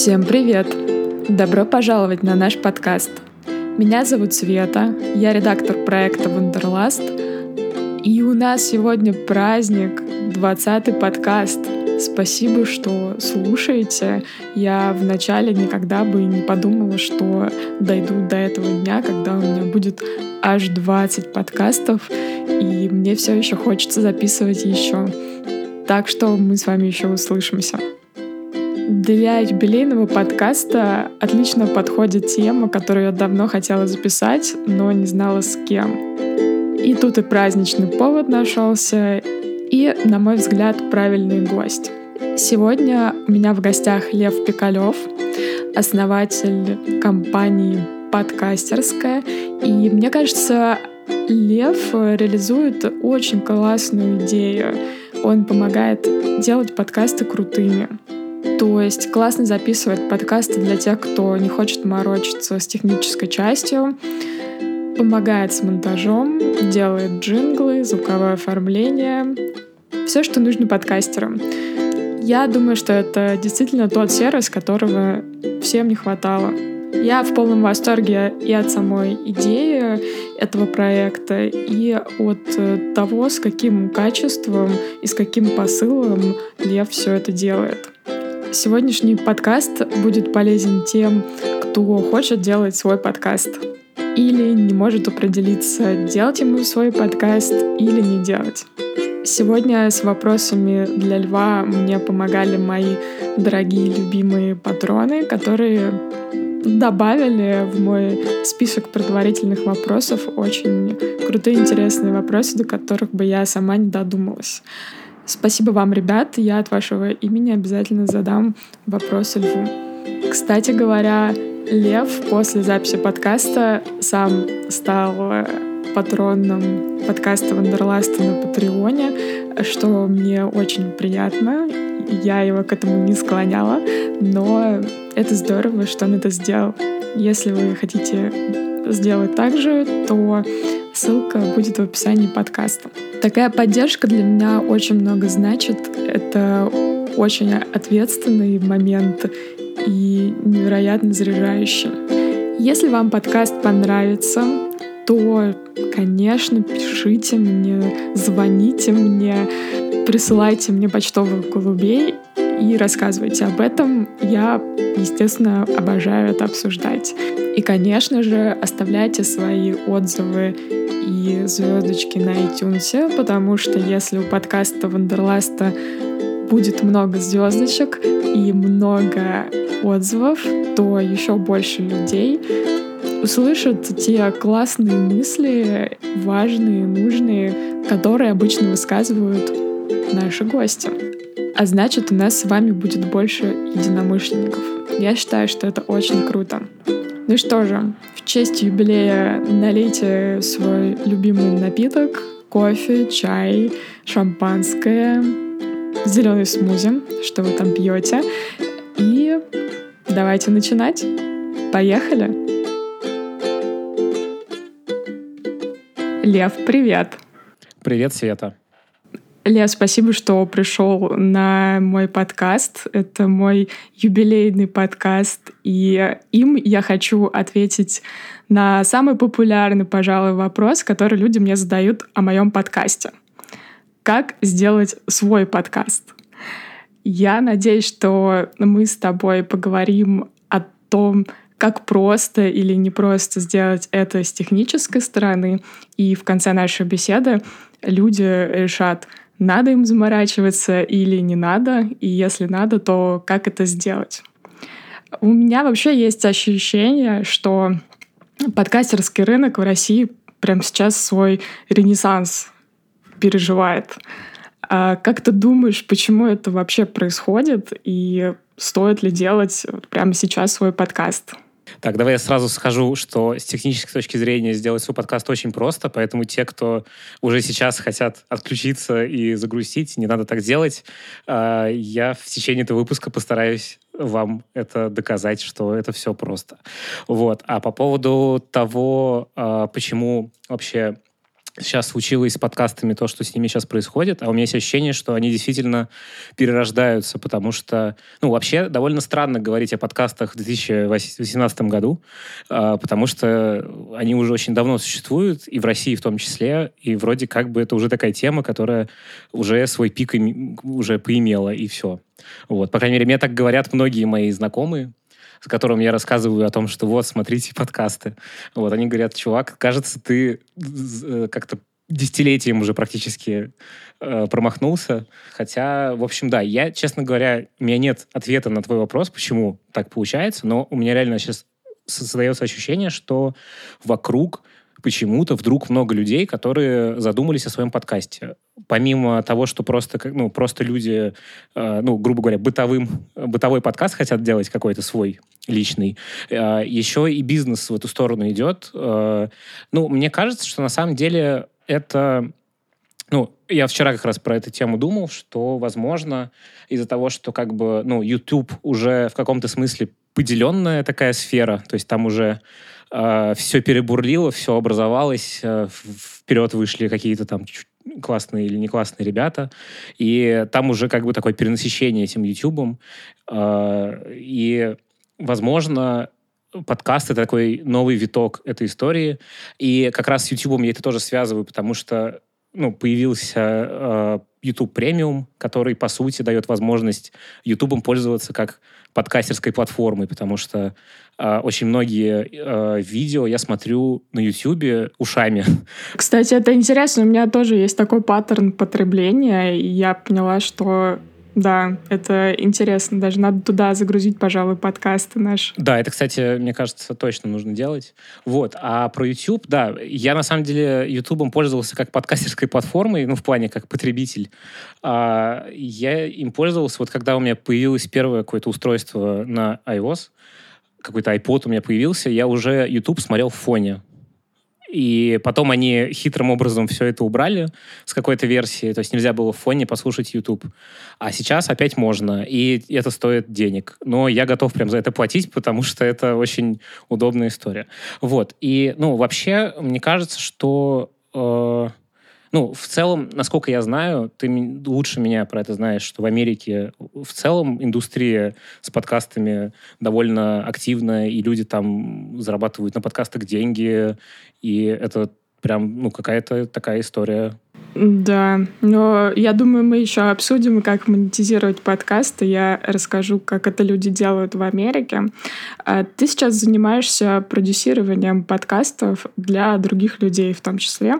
Всем привет! Добро пожаловать на наш подкаст. Меня зовут Света, я редактор проекта Wanderlust, и у нас сегодня праздник, 20-й подкаст. Спасибо, что слушаете. Я вначале никогда бы не подумала, что дойду до этого дня, когда у меня будет аж 20 подкастов, и мне все еще хочется записывать еще. Так что мы с вами еще услышимся. Для юбилейного подкаста отлично подходит тема, которую я давно хотела записать, но не знала с кем. И тут и праздничный повод нашелся, и, на мой взгляд, правильный гость. Сегодня у меня в гостях Лев Пикалев, основатель компании «Подкастерская». И мне кажется, Лев реализует очень классную идею. Он помогает делать подкасты крутыми. То есть классно записывает подкасты для тех, кто не хочет морочиться с технической частью, помогает с монтажом, делает джинглы, звуковое оформление, все, что нужно подкастерам. Я думаю, что это действительно тот сервис, которого всем не хватало. Я в полном восторге и от самой идеи этого проекта, и от того, с каким качеством и с каким посылом Лев все это делает. Сегодняшний подкаст будет полезен тем, кто хочет делать свой подкаст или не может определиться, делать ему свой подкаст или не делать. Сегодня с вопросами для Льва мне помогали мои дорогие любимые патроны, которые добавили в мой список предварительных вопросов очень крутые, интересные вопросы, до которых бы я сама не додумалась. Спасибо вам, ребят. Я от вашего имени обязательно задам вопросы Льву. Кстати говоря, Лев после записи подкаста сам стал патроном подкаста Wanderlust а на Patreon е, что мне очень приятно. Я его к этому не склоняла, но это здорово, что он это сделал. Если вы хотите сделать так же, то ссылка будет в описании подкаста. Такая поддержка для меня очень много значит. Это очень ответственный момент и невероятно заряжающий. Если вам подкаст понравится, то, конечно, пишите мне, звоните мне, присылайте мне почтовых голубей и рассказывайте об этом. Я, естественно, обожаю это обсуждать. И, конечно же, оставляйте свои отзывы и звездочки на iTunes, потому что если у подкаста Wanderlust а будет много звездочек и много отзывов, то еще больше людей услышат те классные мысли, важные, нужные, которые обычно высказывают наши гости. А значит, у нас с вами будет больше единомышленников. Я считаю, что это очень круто. Ну что же, в честь юбилея налейте свой любимый напиток, кофе, чай, шампанское, зеленый смузи, что вы там пьете. И давайте начинать. Поехали! Лев, привет! Привет, Света! Лев, спасибо, что пришел на мой подкаст. Это мой юбилейный подкаст, и им я хочу ответить на самый популярный, пожалуй, вопрос, который люди мне задают о моем подкасте. Как сделать свой подкаст? Я надеюсь, что мы с тобой поговорим о том, как просто или не просто сделать это с технической стороны. И в конце нашей беседы люди решат, надо им заморачиваться или не надо, и если надо, то как это сделать. У меня вообще есть ощущение, что подкастерский рынок в России прямо сейчас свой ренессанс переживает. А как ты думаешь, почему это вообще происходит и стоит ли делать прямо сейчас свой подкаст? Так, давай я сразу скажу, что с технической точки зрения сделать свой подкаст очень просто, поэтому те, кто уже сейчас хотят отключиться и загрузить, не надо так делать. А, я в течение этого выпуска постараюсь вам это доказать, что это все просто. Вот. А по поводу того, а, почему вообще сейчас случилось с подкастами то, что с ними сейчас происходит, а у меня есть ощущение, что они действительно перерождаются, потому что, ну, вообще довольно странно говорить о подкастах в 2018 году, а, потому что они уже очень давно существуют, и в России в том числе, и вроде как бы это уже такая тема, которая уже свой пик уже поимела, и все. Вот. По крайней мере, мне так говорят многие мои знакомые, с которым я рассказываю о том, что вот, смотрите подкасты. Вот, они говорят, чувак, кажется, ты э, как-то десятилетием уже практически э, промахнулся. Хотя, в общем, да, я, честно говоря, у меня нет ответа на твой вопрос, почему так получается, но у меня реально сейчас создается ощущение, что вокруг почему-то вдруг много людей, которые задумались о своем подкасте. Помимо того, что просто, ну, просто люди, э, ну, грубо говоря, бытовым, бытовой подкаст хотят делать какой-то свой личный, э, еще и бизнес в эту сторону идет. Э, ну, мне кажется, что на самом деле это ну, я вчера как раз про эту тему думал, что, возможно, из-за того, что как бы, ну, YouTube уже в каком-то смысле поделенная такая сфера, то есть там уже э, все перебурлило, все образовалось, э, вперед вышли какие-то там классные или не классные ребята, и там уже как бы такое перенасыщение этим Ютубом, э, и, возможно, подкаст — это такой новый виток этой истории, и как раз с Ютубом я это тоже связываю, потому что ну, появился э, YouTube Premium, который, по сути, дает возможность YouTube пользоваться как подкастерской платформой, потому что э, очень многие э, видео я смотрю на YouTube ушами. Кстати, это интересно. У меня тоже есть такой паттерн потребления, и я поняла, что да, это интересно. Даже надо туда загрузить, пожалуй, подкасты наши. Да, это, кстати, мне кажется, точно нужно делать. Вот. А про YouTube, да, я на самом деле YouTube пользовался как подкастерской платформой, ну, в плане как потребитель. А, я им пользовался вот когда у меня появилось первое какое-то устройство на iOS, какой-то iPod у меня появился, я уже YouTube смотрел в фоне. И потом они хитрым образом все это убрали с какой-то версии, то есть нельзя было в фоне послушать YouTube. А сейчас опять можно, и это стоит денег. Но я готов прям за это платить, потому что это очень удобная история. Вот. И, ну, вообще, мне кажется, что... Э, ну, в целом, насколько я знаю, ты лучше меня про это знаешь, что в Америке в целом индустрия с подкастами довольно активная, и люди там зарабатывают на подкастах деньги, и это прям, ну, какая-то такая история. Да, но я думаю, мы еще обсудим, как монетизировать подкасты. Я расскажу, как это люди делают в Америке. А ты сейчас занимаешься продюсированием подкастов для других людей в том числе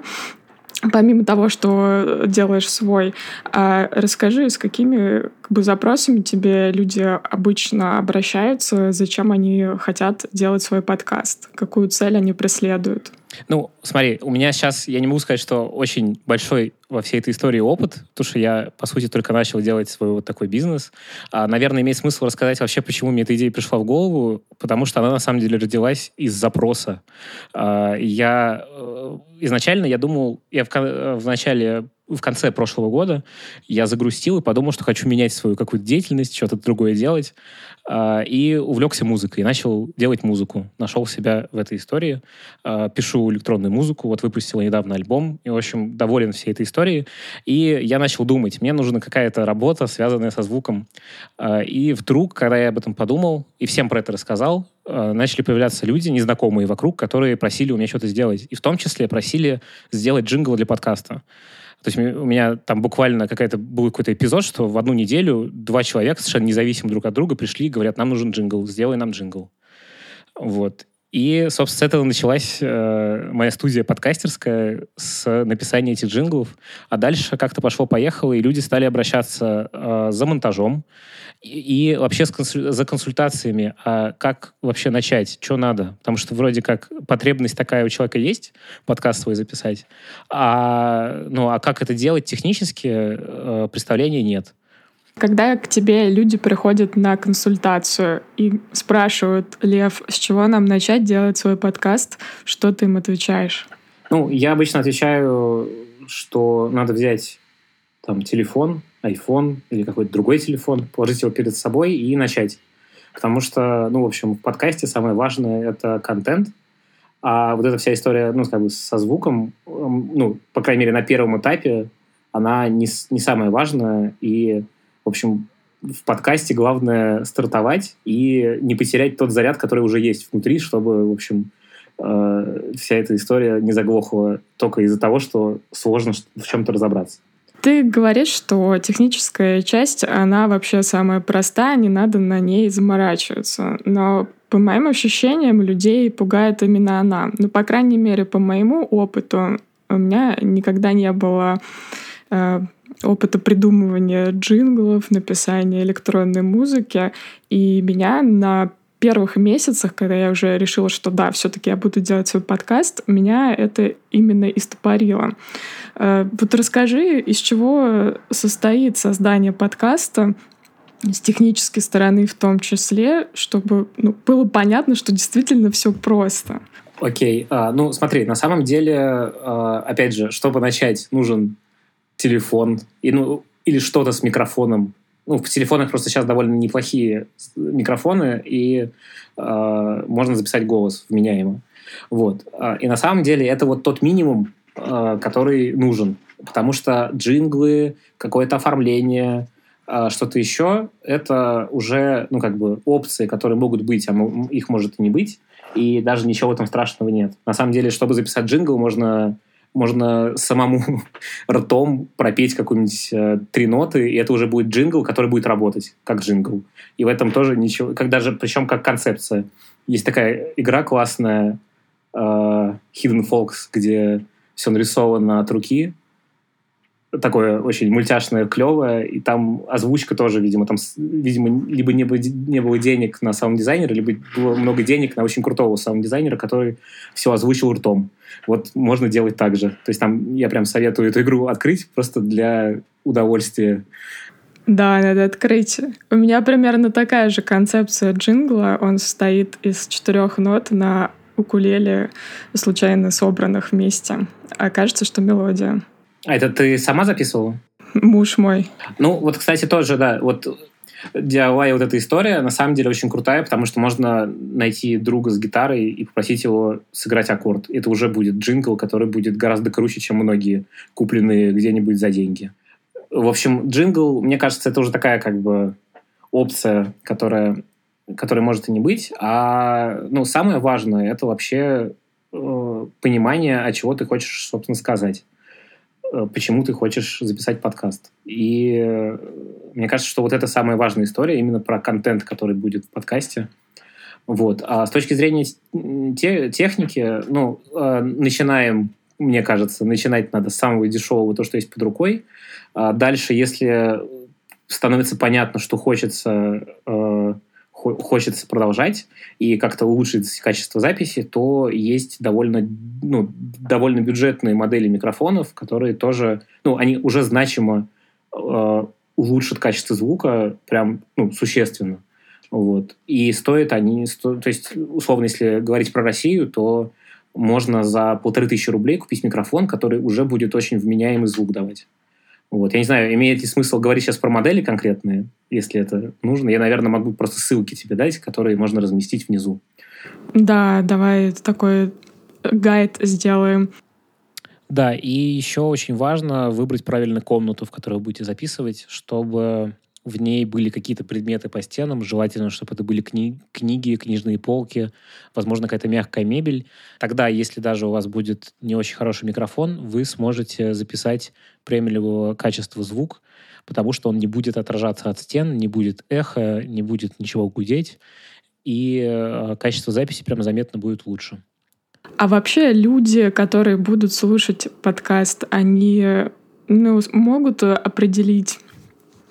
помимо того, что делаешь свой, а расскажи, с какими как бы, запросами тебе люди обычно обращаются, зачем они хотят делать свой подкаст, какую цель они преследуют? Ну, смотри, у меня сейчас, я не могу сказать, что очень большой во всей этой истории опыт, потому что я, по сути, только начал делать свой вот такой бизнес. А, наверное, имеет смысл рассказать вообще, почему мне эта идея пришла в голову, потому что она, на самом деле, родилась из запроса. А, я э, изначально, я думал, я в, в начале в конце прошлого года я загрустил и подумал, что хочу менять свою какую-то деятельность, что-то другое делать. А, и увлекся музыкой, и начал делать музыку. Нашел себя в этой истории. А, пишу электронную музыку, вот выпустил недавно альбом, и, в общем, доволен всей этой историей. И я начал думать, мне нужна какая-то работа, связанная со звуком. А, и вдруг, когда я об этом подумал, и всем про это рассказал, начали появляться люди, незнакомые вокруг, которые просили у меня что-то сделать. И в том числе просили сделать джингл для подкаста. То есть у меня там буквально какая-то был какой-то эпизод, что в одну неделю два человека совершенно независимо друг от друга пришли и говорят, нам нужен джингл, сделай нам джингл. Вот. И, собственно, с этого началась э, моя студия подкастерская с написания этих джинглов. А дальше как-то пошло-поехало, и люди стали обращаться э, за монтажом и, и вообще с консуль... за консультациями, а как вообще начать, что надо. Потому что вроде как потребность такая у человека есть, подкаст свой записать, а, ну, а как это делать технически, э, представления нет. Когда к тебе люди приходят на консультацию и спрашивают, Лев, с чего нам начать делать свой подкаст, что ты им отвечаешь? Ну, я обычно отвечаю, что надо взять там телефон, iPhone или какой-то другой телефон, положить его перед собой и начать. Потому что, ну, в общем, в подкасте самое важное — это контент, А вот эта вся история, ну, как бы со звуком, ну, по крайней мере, на первом этапе, она не, не самая важная. И, в общем, в подкасте главное стартовать и не потерять тот заряд, который уже есть внутри, чтобы, в общем, э, вся эта история не заглохла только из-за того, что сложно в чем-то разобраться. Ты говоришь, что техническая часть, она вообще самая простая, не надо на ней заморачиваться. Но по моим ощущениям, людей пугает именно она. Ну, по крайней мере, по моему опыту, у меня никогда не было э, опыта придумывания джинглов, написания электронной музыки. И меня на первых месяцах, когда я уже решила, что да, все-таки я буду делать свой подкаст, меня это именно истопорило. Э, вот расскажи, из чего состоит создание подкаста, с технической стороны в том числе, чтобы ну, было понятно, что действительно все просто. Окей, okay. а, ну смотри, на самом деле, а, опять же, чтобы начать, нужен телефон и, ну, или что-то с микрофоном, ну, в телефонах просто сейчас довольно неплохие микрофоны, и э, можно записать голос вменяемо. Вот. А, и на самом деле это вот тот минимум, э, который нужен. Потому что джинглы, какое-то оформление, э, что-то еще, это уже, ну, как бы опции, которые могут быть, а их может и не быть. И даже ничего в этом страшного нет. На самом деле, чтобы записать джингл, можно можно самому ртом пропеть какую-нибудь э, три ноты, и это уже будет джингл, который будет работать как джингл. И в этом тоже ничего, как даже, причем как концепция. Есть такая игра классная, э, Hidden Folks, где все нарисовано от руки, такое очень мультяшное, клевое, и там озвучка тоже, видимо, там, видимо, либо не было, не было денег на саунд-дизайнера, либо было много денег на очень крутого саунд-дизайнера, который все озвучил ртом. Вот можно делать так же. То есть там я прям советую эту игру открыть просто для удовольствия. Да, надо открыть. У меня примерно такая же концепция джингла. Он состоит из четырех нот на укулеле, случайно собранных вместе. А кажется, что мелодия. А это ты сама записывала? Муж мой. Ну, вот, кстати, тоже, да, вот DIY вот эта история на самом деле очень крутая, потому что можно найти друга с гитарой и попросить его сыграть аккорд. Это уже будет джингл, который будет гораздо круче, чем многие купленные где-нибудь за деньги. В общем, джингл, мне кажется, это уже такая как бы опция, которая, которая может и не быть. А ну, самое важное — это вообще э, понимание, о чего ты хочешь, собственно, сказать. Э, почему ты хочешь записать подкаст. И э, мне кажется, что вот это самая важная история именно про контент, который будет в подкасте. Вот. А с точки зрения те, техники, ну, э, начинаем, мне кажется, начинать надо с самого дешевого, то, что есть под рукой. А дальше, если становится понятно, что хочется хочется продолжать и как-то улучшить качество записи, то есть довольно, ну, довольно бюджетные модели микрофонов, которые тоже, ну, они уже значимо э, улучшат качество звука прям, ну, существенно. Вот. И стоят они, сто, то есть, условно, если говорить про Россию, то можно за полторы тысячи рублей купить микрофон, который уже будет очень вменяемый звук давать. Вот. Я не знаю, имеет ли смысл говорить сейчас про модели конкретные, если это нужно. Я, наверное, могу просто ссылки тебе дать, которые можно разместить внизу. Да, давай такой гайд сделаем. Да, и еще очень важно выбрать правильную комнату, в которой вы будете записывать, чтобы в ней были какие-то предметы по стенам, желательно, чтобы это были кни- книги, книжные полки, возможно, какая-то мягкая мебель. Тогда, если даже у вас будет не очень хороший микрофон, вы сможете записать премиального качества звук, потому что он не будет отражаться от стен, не будет эхо, не будет ничего гудеть, и э, качество записи прямо заметно будет лучше. А вообще люди, которые будут слушать подкаст, они ну, могут определить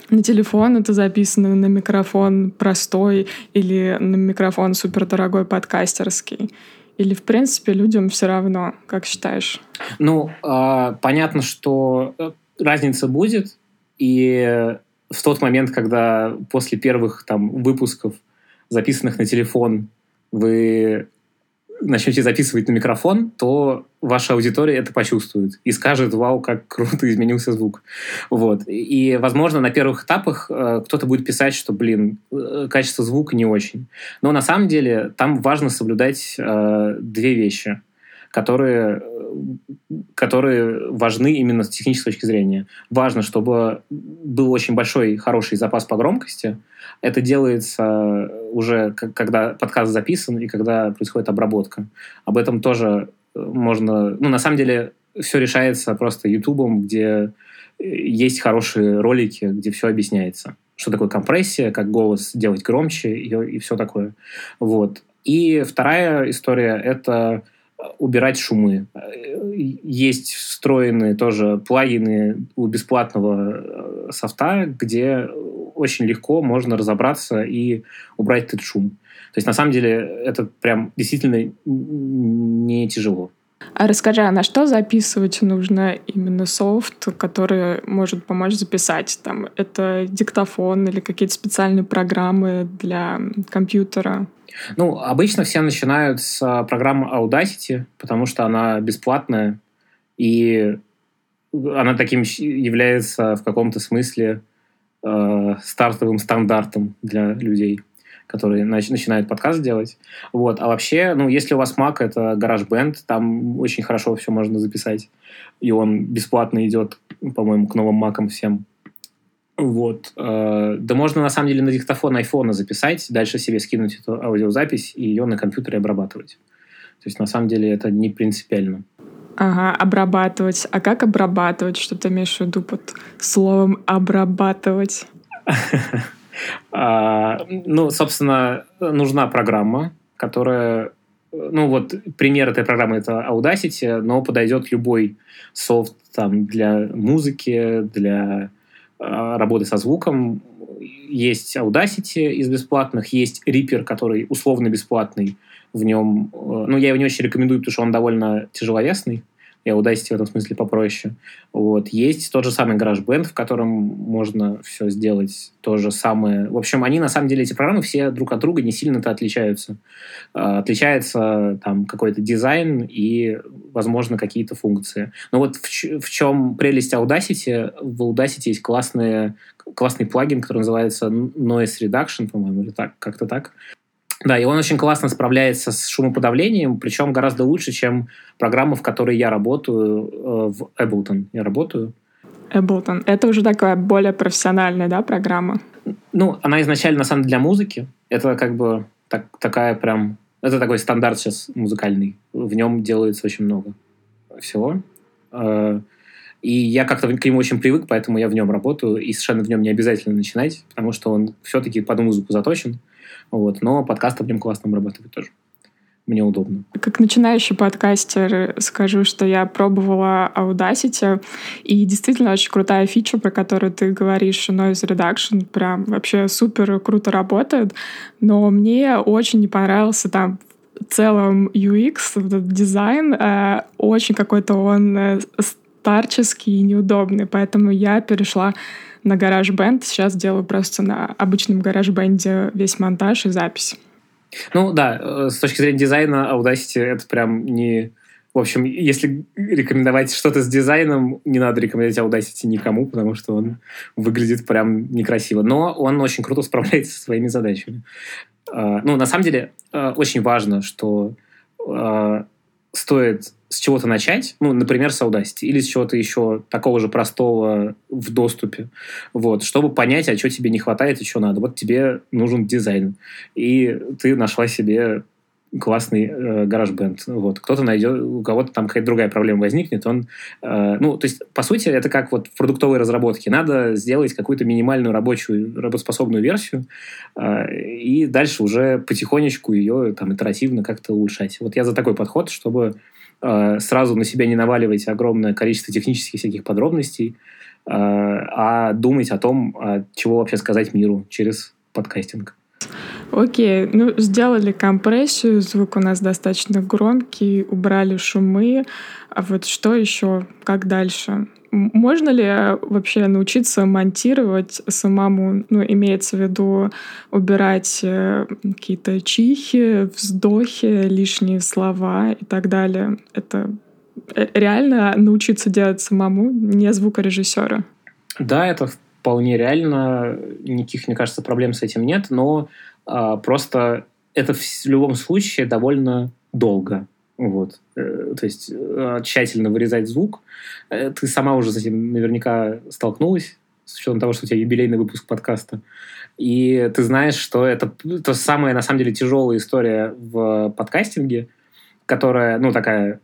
на телефон это записано на микрофон простой или на микрофон супердорогой подкастерский? Или, в принципе, людям все равно, как считаешь? Ну, э, понятно, что э, разница будет, и в тот момент, когда после первых там выпусков, записанных на телефон, вы начнете записывать на микрофон, то ваша аудитория это почувствует и скажет, вау, как круто изменился звук. Вот. И, возможно, на первых этапах э, кто-то будет писать, что, блин, э, качество звука не очень. Но на самом деле там важно соблюдать э, две вещи, которые, которые важны именно с технической точки зрения. Важно, чтобы был очень большой, хороший запас по громкости. Это делается уже, когда подкаст записан и когда происходит обработка. Об этом тоже можно... Ну, на самом деле, все решается просто Ютубом, где есть хорошие ролики, где все объясняется. Что такое компрессия, как голос делать громче и, и все такое. Вот. И вторая история — это убирать шумы. Есть встроенные тоже плагины у бесплатного э, софта, где очень легко можно разобраться и убрать этот шум. То есть на самом деле это прям действительно не тяжело. А расскажи, а на что записывать нужно именно софт, который может помочь записать? Там это диктофон или какие-то специальные программы для компьютера? Ну, обычно все начинают с а, программы Audacity, потому что она бесплатная, и она таким является в каком-то смысле э, стартовым стандартом для людей которые нач- начинают подкаст делать. Вот. А вообще, ну, если у вас Mac, это GarageBand, там очень хорошо все можно записать. И он бесплатно идет, по-моему, к новым Макам всем. Вот. Э, да можно, на самом деле, на диктофон айфона записать, дальше себе скинуть эту аудиозапись и ее на компьютере обрабатывать. То есть, на самом деле, это не принципиально. Ага, обрабатывать. А как обрабатывать? Что ты имеешь в виду под словом «обрабатывать»? А, ну, собственно, нужна программа, которая... Ну, вот пример этой программы — это Audacity, но подойдет любой софт там, для музыки, для а, работы со звуком. Есть Audacity из бесплатных, есть Reaper, который условно бесплатный. В нем... Э, ну, я его не очень рекомендую, потому что он довольно тяжеловесный и Audacity в этом смысле попроще. Вот. Есть тот же самый GarageBand, в котором можно все сделать то же самое. В общем, они, на самом деле, эти программы все друг от друга не сильно-то отличаются. А, отличается там какой-то дизайн и, возможно, какие-то функции. Но вот в, в чем прелесть Audacity? В Audacity есть классные, классный плагин, который называется Noise Reduction, по-моему, или так, как-то так. Да, и он очень классно справляется с шумоподавлением, причем гораздо лучше, чем программа, в которой я работаю э, в Ableton. Я работаю. Ableton. Это уже такая более профессиональная, да, программа? Ну, она изначально, на самом деле, для музыки. Это как бы так, такая прям... Это такой стандарт сейчас музыкальный. В нем делается очень много всего. Э, и я как-то к нему очень привык, поэтому я в нем работаю, и совершенно в нем не обязательно начинать, потому что он все-таки под музыку заточен. Вот. Но подкаст в нем классно обрабатывает тоже. Мне удобно. Как начинающий подкастер скажу, что я пробовала Audacity, и действительно очень крутая фича, про которую ты говоришь, Noise Reduction, прям вообще супер круто работает, но мне очень не понравился там в целом UX, этот дизайн, э, очень какой-то он э, старческий и неудобный, поэтому я перешла на GarageBand. Сейчас делаю просто на обычном GarageBand весь монтаж и запись. Ну да, э, с точки зрения дизайна Audacity это прям не... В общем, если рекомендовать что-то с дизайном, не надо рекомендовать Audacity никому, потому что он выглядит прям некрасиво. Но он очень круто справляется со своими задачами. А, ну, на самом деле, э, очень важно, что э, стоит с чего-то начать, ну, например, с Audacity, или с чего-то еще такого же простого в доступе, вот, чтобы понять, а что тебе не хватает и что надо. Вот тебе нужен дизайн, и ты нашла себе классный э, гараж-бенд. Вот. Кто-то найдет, у кого-то там какая-то другая проблема возникнет, он... Э, ну, то есть, по сути, это как вот в продуктовой разработке. Надо сделать какую-то минимальную рабочую, работоспособную версию, э, и дальше уже потихонечку ее там итеративно как-то улучшать. Вот я за такой подход, чтобы Э, сразу на себя не наваливать огромное количество технических всяких подробностей, э, а думать о том, чего вообще сказать миру через подкастинг. Окей, ну сделали компрессию, звук у нас достаточно громкий, убрали шумы. А вот что еще? Как дальше? Можно ли вообще научиться монтировать самому? Ну, имеется в виду убирать э, какие-то чихи, вздохи, лишние слова и так далее. Это э, реально научиться делать самому, не звукорежиссера? Да, это вполне реально. Никаких, мне кажется, проблем с этим нет, но а, просто это в любом случае довольно долго. Вот. Э, то есть э, тщательно вырезать звук. Э, ты сама уже с этим наверняка столкнулась, с учетом того, что у тебя юбилейный выпуск подкаста. И ты знаешь, что это то самая, на самом деле, тяжелая история в подкастинге, которая, ну, такая,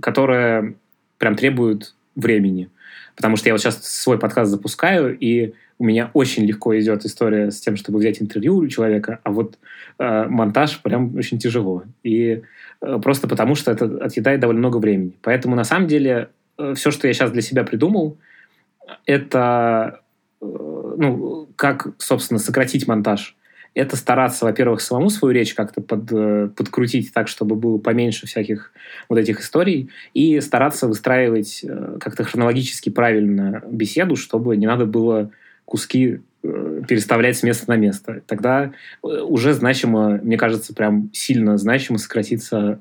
которая прям требует времени. Потому что я вот сейчас свой подкаст запускаю, и у меня очень легко идет история с тем, чтобы взять интервью у человека, а вот э, монтаж прям очень тяжело. И э, просто потому, что это отъедает довольно много времени. Поэтому на самом деле э, все, что я сейчас для себя придумал, это э, ну, как, собственно, сократить монтаж. Это стараться, во-первых, самому свою речь как-то под, э, подкрутить так, чтобы было поменьше всяких вот этих историй, и стараться выстраивать э, как-то хронологически правильно беседу, чтобы не надо было куски э, переставлять с места на место. Тогда уже значимо, мне кажется, прям сильно значимо сократится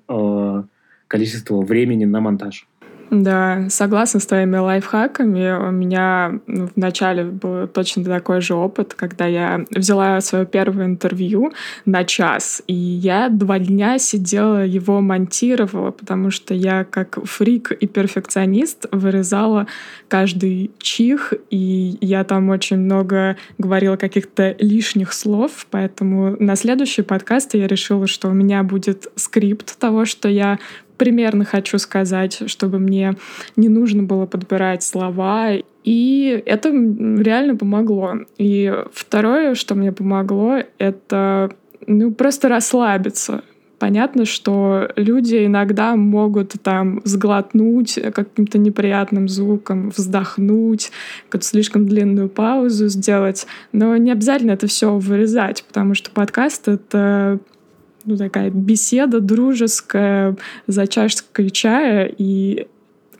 количество времени на монтаж. Да, согласна с твоими лайфхаками. У меня ну, в начале был точно такой же опыт, когда я взяла свое первое интервью на час, и я два дня сидела его монтировала, потому что я как фрик и перфекционист вырезала каждый чих, и я там очень много говорила каких-то лишних слов, поэтому на следующий подкаст я решила, что у меня будет скрипт того, что я примерно хочу сказать, чтобы мне не нужно было подбирать слова. И это реально помогло. И второе, что мне помогло, это ну, просто расслабиться. Понятно, что люди иногда могут там сглотнуть каким-то неприятным звуком, вздохнуть, какую-то слишком длинную паузу сделать, но не обязательно это все вырезать, потому что подкаст — это ну, такая беседа дружеская за чашкой чая, и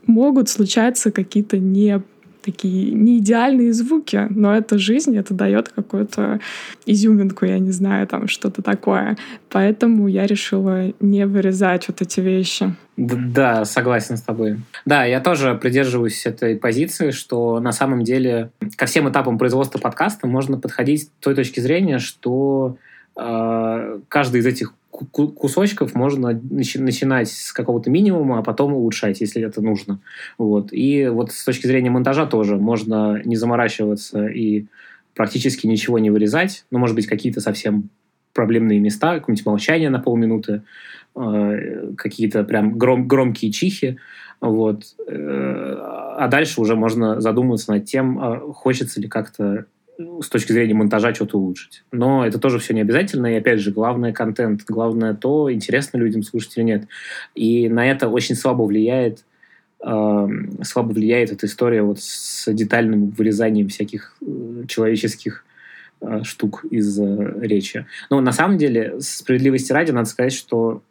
могут случаться какие-то не такие не идеальные звуки, но это жизнь, это дает какую-то изюминку, я не знаю, там что-то такое. Поэтому я решила не вырезать вот эти вещи. Да, согласен с тобой. Да, я тоже придерживаюсь этой позиции, что на самом деле ко всем этапам производства подкаста можно подходить с той точки зрения, что каждый из этих кусочков можно начинать с какого-то минимума, а потом улучшать, если это нужно. Вот. И вот с точки зрения монтажа тоже можно не заморачиваться и практически ничего не вырезать. Ну, может быть, какие-то совсем проблемные места, какое-нибудь молчание на полминуты, э, какие-то прям гром, громкие чихи. Вот. Э, а дальше уже можно задуматься над тем, а хочется ли как-то с точки зрения монтажа что-то улучшить. Но это тоже все не обязательно. И опять же, главное контент, главное то, интересно людям слушать или нет. И на это очень слабо влияет э, слабо влияет эта история вот с детальным вырезанием всяких э, человеческих э, штук из э, речи. Но на самом деле, справедливости ради, надо сказать, что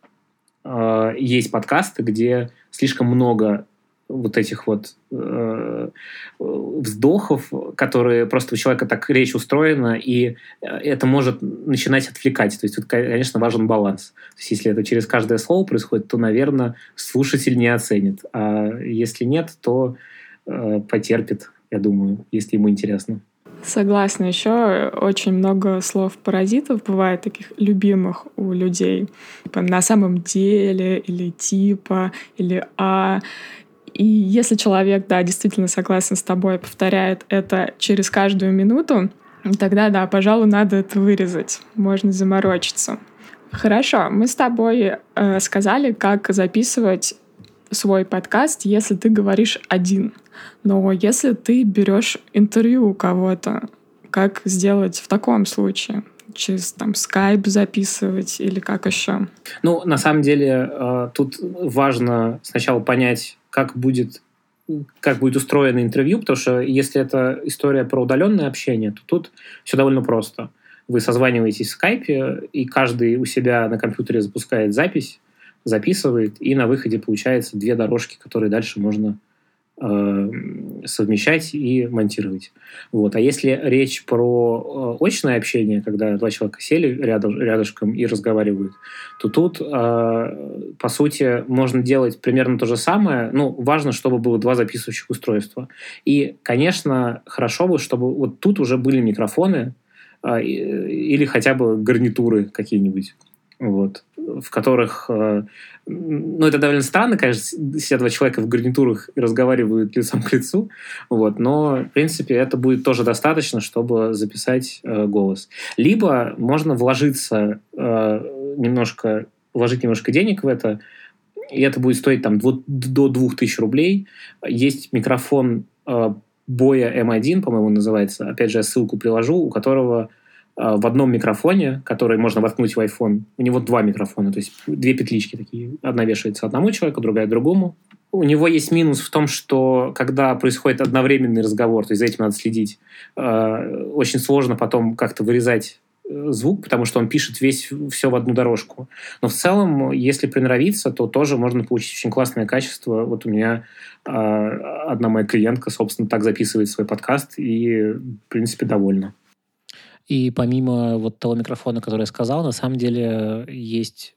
э, есть подкасты, где слишком много вот этих вот э, вздохов, которые просто у человека так речь устроена, и э, это может начинать отвлекать. То есть тут, конечно, важен баланс. То есть если это через каждое слово происходит, то, наверное, слушатель не оценит. А если нет, то э, потерпит, я думаю, если ему интересно. Согласна. Еще очень много слов-паразитов бывает таких любимых у людей. Типа «на самом деле» или «типа» или «а». И если человек, да, действительно согласен с тобой, повторяет это через каждую минуту, тогда, да, пожалуй, надо это вырезать. Можно заморочиться. Хорошо, мы с тобой э, сказали, как записывать свой подкаст, если ты говоришь один. Но если ты берешь интервью у кого-то, как сделать в таком случае? через там скайп записывать или как еще? Ну, на самом деле, э, тут важно сначала понять, как будет как будет устроено интервью, потому что если это история про удаленное общение, то тут все довольно просто. вы созваниваетесь в скайпе, и каждый у себя на компьютере запускает запись, записывает, и на выходе получается две дорожки, которые дальше можно совмещать и монтировать. Вот. А если речь про э, очное общение, когда два человека сели рядом, рядышком и разговаривают, то тут, э, по сути, можно делать примерно то же самое. Ну, важно, чтобы было два записывающих устройства. И, конечно, хорошо бы, чтобы вот тут уже были микрофоны или хотя бы гарнитуры какие-нибудь вот, в которых... Э, ну, это довольно странно, конечно, все два человека в гарнитурах разговаривают лицом к лицу, вот, но, в принципе, это будет тоже достаточно, чтобы записать э, голос. Либо можно вложиться э, немножко, вложить немножко денег в это, и это будет стоить там до 2000 рублей. Есть микрофон э, Боя M1, по-моему, называется. Опять же, я ссылку приложу, у которого в одном микрофоне, который можно воткнуть в iPhone. У него два микрофона, то есть две петлички такие. Одна вешается одному человеку, другая другому. У него есть минус в том, что когда происходит одновременный разговор, то есть за этим надо следить, э, очень сложно потом как-то вырезать э, звук, потому что он пишет весь все в одну дорожку. Но в целом, если приноровиться, то тоже можно получить очень классное качество. Вот у меня одна моя клиентка, собственно, так записывает свой подкаст и, в принципе, довольна. И помимо вот того микрофона, который я сказал, на самом деле есть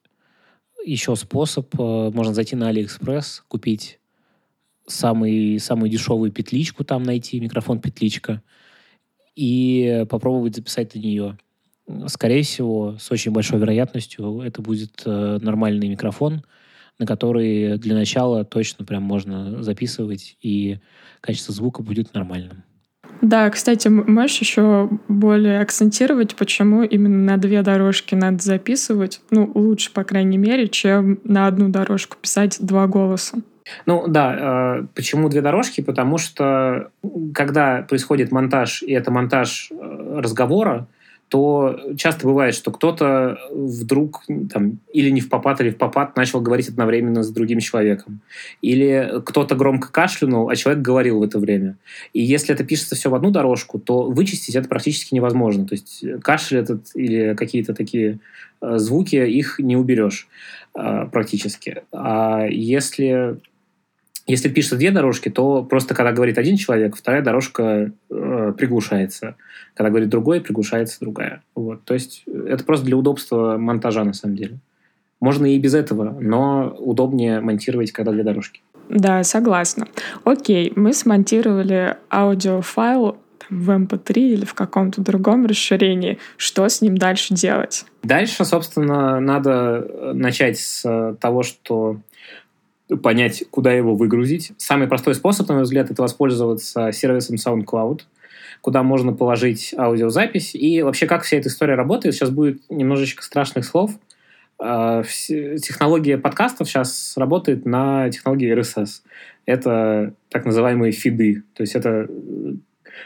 еще способ. Э, можно зайти на Алиэкспресс, купить самый, самую дешевую петличку там найти, микрофон-петличка, и попробовать записать на нее. Скорее всего, с очень большой вероятностью это будет э, нормальный микрофон, на который для начала точно прям можно записывать, и качество звука будет нормальным. Да, кстати, можешь еще более акцентировать, почему именно на две дорожки надо записывать? Ну, лучше, по крайней мере, чем на одну дорожку писать два голоса. Ну да, э, почему две дорожки? Потому что когда происходит монтаж, и это монтаж э, разговора, то часто бывает, что кто-то вдруг там, или не в попад, или в попад начал говорить одновременно с другим человеком. Или кто-то громко кашлянул, а человек говорил в это время. И если это пишется все в одну дорожку, то вычистить это практически невозможно. То есть кашель этот или какие-то такие э, звуки, их не уберешь э, практически. А если если пишется две дорожки, то просто когда говорит один человек, вторая дорожка э, приглушается. Когда говорит другой, приглушается другая. Вот. То есть это просто для удобства монтажа на самом деле. Можно и без этого, но удобнее монтировать, когда две дорожки. Да, согласна. Окей, мы смонтировали аудиофайл в MP3 эм или в каком-то другом расширении. Что с ним дальше делать? Дальше, собственно, надо начать с того, что понять, куда его выгрузить. Самый простой способ, на мой взгляд, это воспользоваться сервисом SoundCloud, куда можно положить аудиозапись. И вообще, как вся эта история работает, сейчас будет немножечко страшных слов. А, технология подкастов сейчас работает на технологии RSS. Это так называемые фиды. То есть это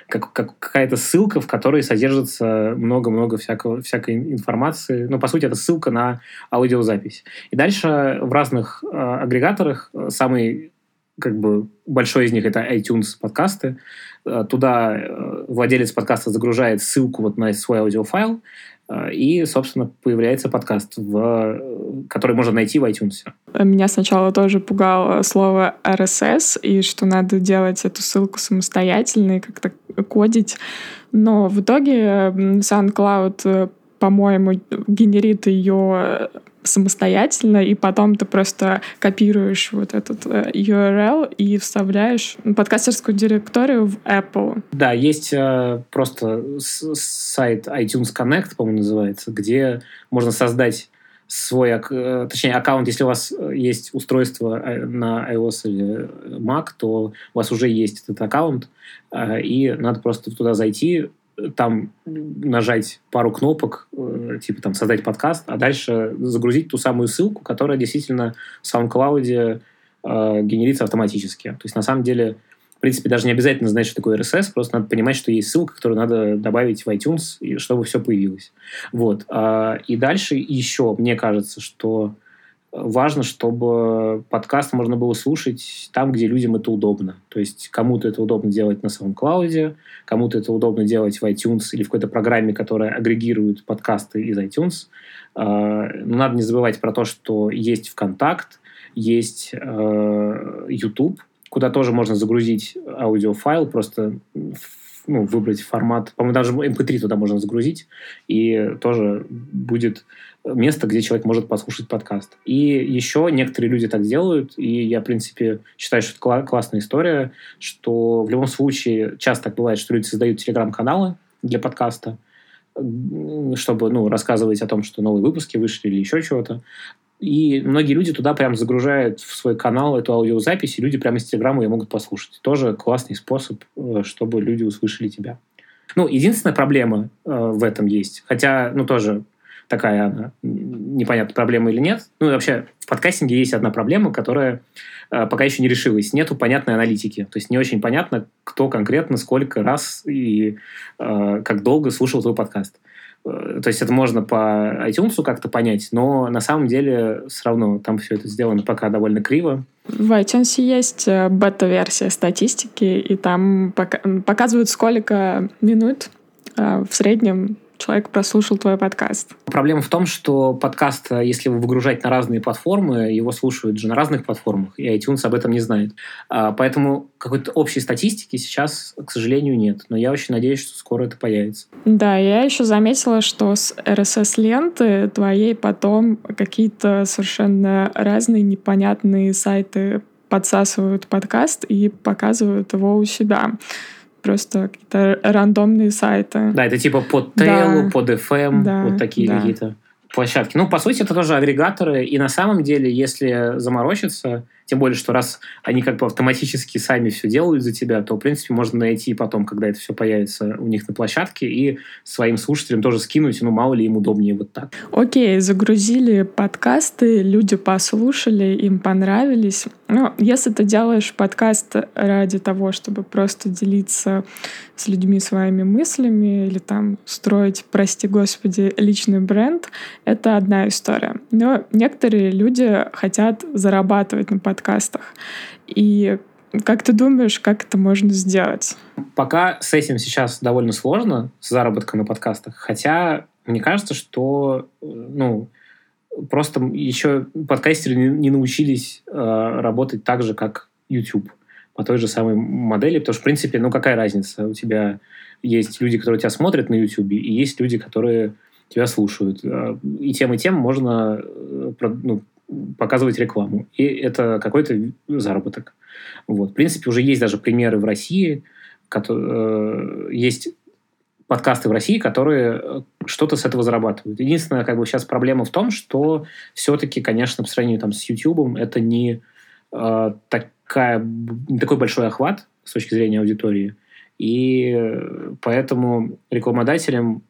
как, как какая-то ссылка, в которой содержится много-много всякого, всякой информации. Ну, по сути, это ссылка на аудиозапись. И дальше в разных э, агрегаторах э, самый как бы большой из них это iTunes подкасты. Э, туда э, владелец подкаста загружает ссылку вот на свой аудиофайл, и, собственно, появляется подкаст, в, который можно найти в iTunes. Меня сначала тоже пугало слово RSS, и что надо делать эту ссылку самостоятельно и как-то кодить. Но в итоге SoundCloud, по-моему, генерит ее самостоятельно, и потом ты просто копируешь вот этот э, URL и вставляешь подкастерскую директорию в Apple. Да, есть э, просто сайт iTunes Connect, по-моему, называется, где можно создать свой, э, точнее, аккаунт, если у вас есть устройство э, на iOS или Mac, то у вас уже есть этот аккаунт, э, и надо просто туда зайти, там нажать пару кнопок, э, типа там создать подкаст, а дальше загрузить ту самую ссылку, которая действительно в SoundCloud э, генерится автоматически. То есть на самом деле, принципе, даже не обязательно знать, что такое RSS, просто надо понимать, что есть ссылка, которую надо добавить в iTunes, и чтобы все появилось. Вот. А, и дальше еще, мне кажется, что важно, чтобы подкаст можно было слушать там, где людям это удобно. То есть кому-то это удобно делать на SoundCloud, кому-то это удобно делать в iTunes или в какой-то программе, которая агрегирует подкасты из iTunes. А, но надо не забывать про то, что есть ВКонтакт, есть э, YouTube, куда тоже можно загрузить аудиофайл, просто ну, выбрать формат. По-моему, даже MP3 туда можно загрузить, и тоже будет место, где человек может послушать подкаст. И еще некоторые люди так делают, и я, в принципе, считаю, что это классная история, что в любом случае часто так бывает, что люди создают телеграм-каналы для подкаста, чтобы ну, рассказывать о том, что новые выпуски вышли или еще чего-то. И многие люди туда прям загружают в свой канал эту аудиозапись, и люди прямо из Телеграма ее могут послушать. Тоже классный способ, э, чтобы люди услышали тебя. Ну, единственная проблема э, в этом есть, хотя, ну, тоже такая она, непонятно, проблема или нет. Ну, вообще, в подкастинге есть одна проблема, которая э, пока еще не решилась. Нету понятной аналитики. То есть не очень понятно, кто конкретно, сколько раз и э, как долго слушал твой подкаст. Э, то есть это можно по iTunes как-то понять, но на самом деле все равно там все это сделано пока довольно криво. В iTunes есть э, бета-версия статистики, и там показывают, сколько минут э, в среднем человек прослушал твой подкаст. Проблема в том, что подкаст, э, если его выгружать на разные платформы, его слушают же на разных платформах, и iTunes об этом не знает. А, поэтому какой-то общей статистики сейчас, к сожалению, нет. Но я очень надеюсь, что скоро это появится. Да, я еще заметила, что с RSS-ленты твоей потом какие-то совершенно разные непонятные сайты подсасывают подкаст и показывают его у себя просто какие-то рандомные сайты. Да, это типа под Tail, да. под FM, да, вот такие да. какие-то площадки. Ну, по сути, это тоже агрегаторы, и на самом деле, если заморочиться, тем более, что раз они как бы автоматически сами все делают за тебя, то, в принципе, можно найти потом, когда это все появится у них на площадке, и своим слушателям тоже скинуть, ну, мало ли им удобнее вот так. Окей, загрузили подкасты, люди послушали, им понравились. Ну, если ты делаешь подкаст ради того, чтобы просто делиться с людьми своими мыслями или там строить, прости господи, личный бренд, это одна история. Но некоторые люди хотят зарабатывать на подкасте подкастах. И как ты думаешь, как это можно сделать? Пока с этим сейчас довольно сложно, с заработком на подкастах. Хотя мне кажется, что ну, просто еще подкастеры не, не научились э, работать так же, как YouTube по той же самой модели, потому что, в принципе, ну какая разница? У тебя есть люди, которые тебя смотрят на YouTube, и есть люди, которые тебя слушают. Э, и тем, и тем можно э, ну, показывать рекламу. И это какой-то заработок. Вот. В принципе, уже есть даже примеры в России, которые, э, есть подкасты в России, которые э, что-то с этого зарабатывают. Единственная как бы сейчас проблема в том, что все-таки, конечно, по сравнению там, с YouTube, это не, э, такая, не такой большой охват с точки зрения аудитории. И поэтому рекламодателям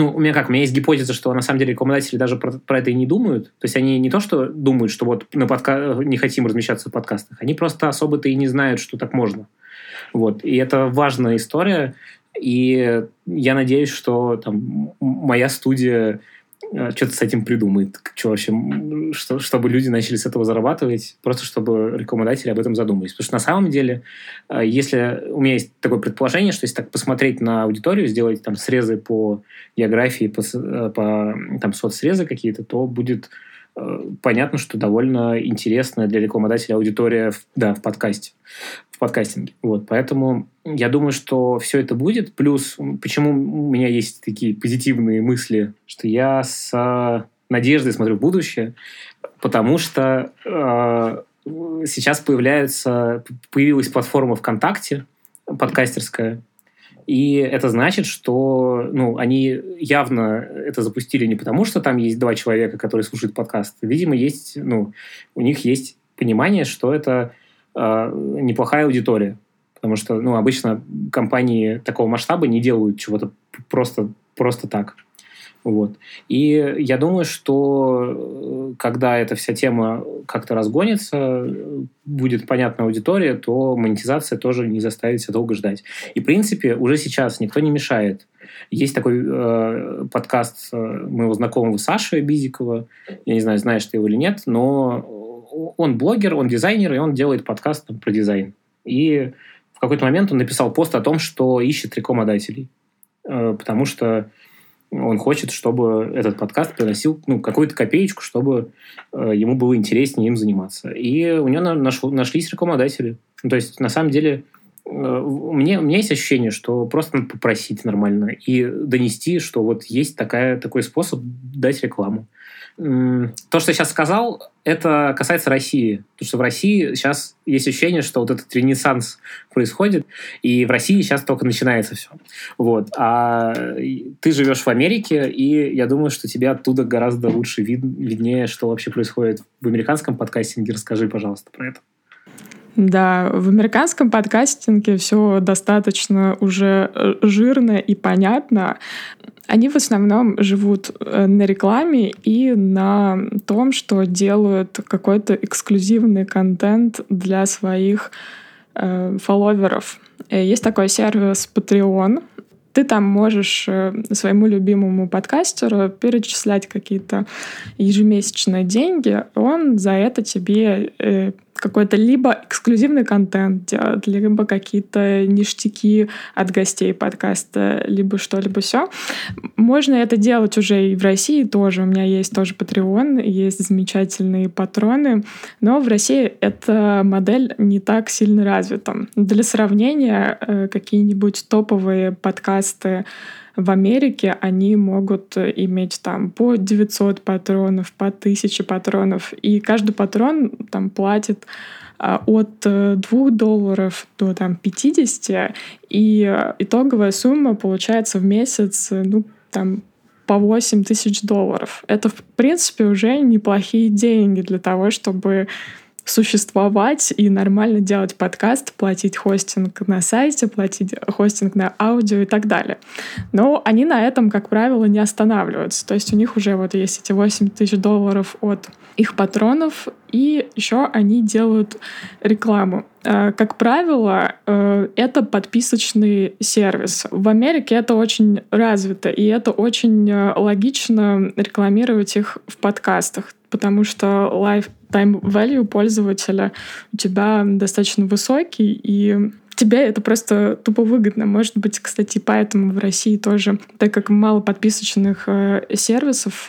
ну, у меня как, у меня есть гипотеза, что на самом деле рекламодатели даже про, про это и не думают. То есть они не то, что думают, что вот на подка... не хотим размещаться в подкастах, они просто особо-то и не знают, что так можно. Вот. И это важная история. И я надеюсь, что там моя студия что-то с этим придумает, что вообще, что, чтобы люди начали с этого зарабатывать, просто чтобы рекламодатели об этом задумались. Потому что на самом деле, э, если у меня есть такое предположение, что если так посмотреть на аудиторию, сделать там срезы по географии, по, э, по там соцсрезы какие-то, то будет понятно, что довольно интересная для рекламодателя аудитория да, в подкасте, подкастинге. Вот, поэтому я думаю, что все это будет. Плюс, почему у меня есть такие позитивные мысли, что я с э, надеждой смотрю в будущее, потому что э, сейчас появляется, появилась платформа ВКонтакте, подкастерская, и это значит, что ну, они явно это запустили не потому, что там есть два человека, которые слушают подкаст. Видимо, есть, ну, у них есть понимание, что это э, неплохая аудитория. Потому что ну, обычно компании такого масштаба не делают чего-то просто, просто так. Вот. И я думаю, что э, когда эта вся тема как-то разгонится, будет понятна аудитория, то монетизация тоже не заставит себя долго ждать. И, в принципе, уже сейчас никто не мешает есть такой э, подкаст моего знакомого Саши Бизикова. Я не знаю, знаешь ты его или нет, но он блогер, он дизайнер, и он делает подкаст там, про дизайн. И в какой-то момент он написал пост о том, что ищет рекламодателей. Э, потому что он хочет, чтобы этот подкаст приносил ну, какую-то копеечку, чтобы э, ему было интереснее им заниматься. И у него нашло, нашлись рекламодатели. Ну, то есть, на самом деле, э, мне, у меня есть ощущение, что просто надо попросить нормально и донести, что вот есть такая, такой способ дать рекламу то, что я сейчас сказал, это касается России. Потому что в России сейчас есть ощущение, что вот этот ренессанс происходит, и в России сейчас только начинается все. Вот. А ты живешь в Америке, и я думаю, что тебе оттуда гораздо лучше вид виднее, что вообще происходит в американском подкастинге. Расскажи, пожалуйста, про это. Да, в американском подкастинге все достаточно уже э, жирно и понятно. Они в основном живут э, на рекламе и на том, что делают какой-то эксклюзивный контент для своих э, фолловеров. Э, есть такой сервис Patreon, ты там можешь своему любимому подкастеру перечислять какие-то ежемесячные деньги, он за это тебе э, какой-то либо эксклюзивный контент делать, либо какие-то ништяки от гостей подкаста, либо что-либо все. Можно это делать уже и в России тоже. У меня есть тоже Patreon, есть замечательные патроны, но в России эта модель не так сильно развита. Для сравнения, э, какие-нибудь топовые подкасты в Америке они могут иметь там по 900 патронов, по 1000 патронов, и каждый патрон там платит а, от 2 э, долларов до там 50, и итоговая сумма получается в месяц, ну, там, по 8 тысяч долларов. Это, в принципе, уже неплохие деньги для того, чтобы существовать и нормально делать подкаст, платить хостинг на сайте, платить хостинг на аудио и так далее. Но они на этом, как правило, не останавливаются. То есть у них уже вот есть эти 8 тысяч долларов от их патронов, и еще они делают рекламу. Э, как правило, э, это подписочный сервис. В Америке это очень развито, и это очень э, логично рекламировать их в подкастах потому что lifetime value пользователя у тебя достаточно высокий, и тебе это просто тупо выгодно. Может быть, кстати, поэтому в России тоже, так как мало подписочных сервисов,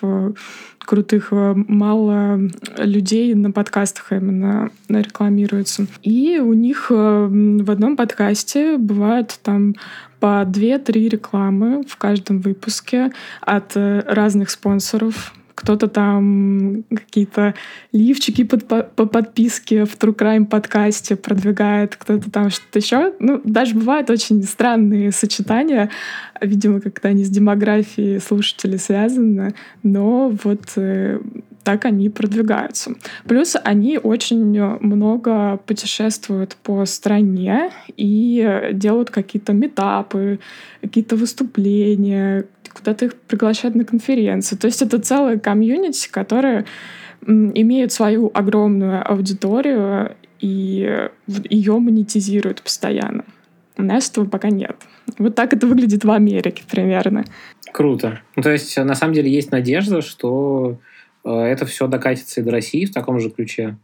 крутых, э, мало людей на подкастах именно рекламируются. И у них в одном подкасте бывает там по 2-3 рекламы в каждом выпуске от разных спонсоров кто-то там какие-то лифчики под, по, по подписке в True Crime подкасте продвигает, кто-то там что-то еще. Ну, даже бывают очень странные сочетания, видимо, как-то они с демографией слушателей связаны, но вот э, так они продвигаются. Плюс они очень много путешествуют по стране и делают какие-то метапы, какие-то выступления, куда-то их приглашают на конференции. То есть это целая комьюнити, которая имеет свою огромную аудиторию и ее монетизирует постоянно. У нас этого пока нет. Вот так это выглядит в Америке примерно. Круто. Ну, то есть, на самом деле, есть надежда, что э, это все докатится и до России в таком же ключе,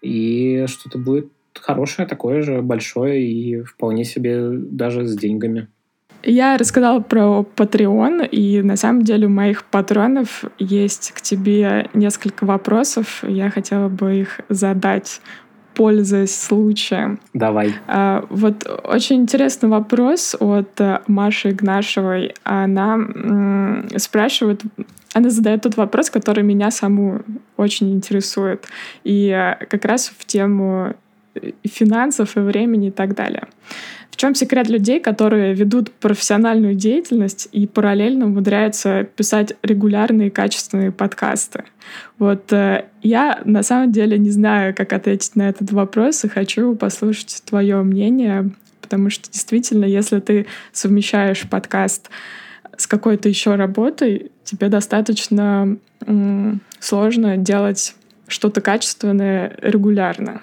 и что-то будет хорошее, такое же, большое и вполне себе даже с деньгами. Я рассказала про Patreon, и на самом деле у моих патронов есть к тебе несколько вопросов. Я хотела бы их задать пользуясь случаем. Давай. А, вот очень интересный вопрос от э, Маши Игнашевой. Она м, спрашивает, она задает тот вопрос, который меня саму очень интересует. И э, как раз в тему э, финансов и времени и так далее чем секрет людей, которые ведут профессиональную деятельность и параллельно умудряются писать регулярные качественные подкасты? Вот э, я на самом деле не знаю, как ответить на этот вопрос, и хочу послушать твое мнение, потому что действительно, если ты совмещаешь подкаст с какой-то еще работой, тебе достаточно сложно делать что-то качественное регулярно.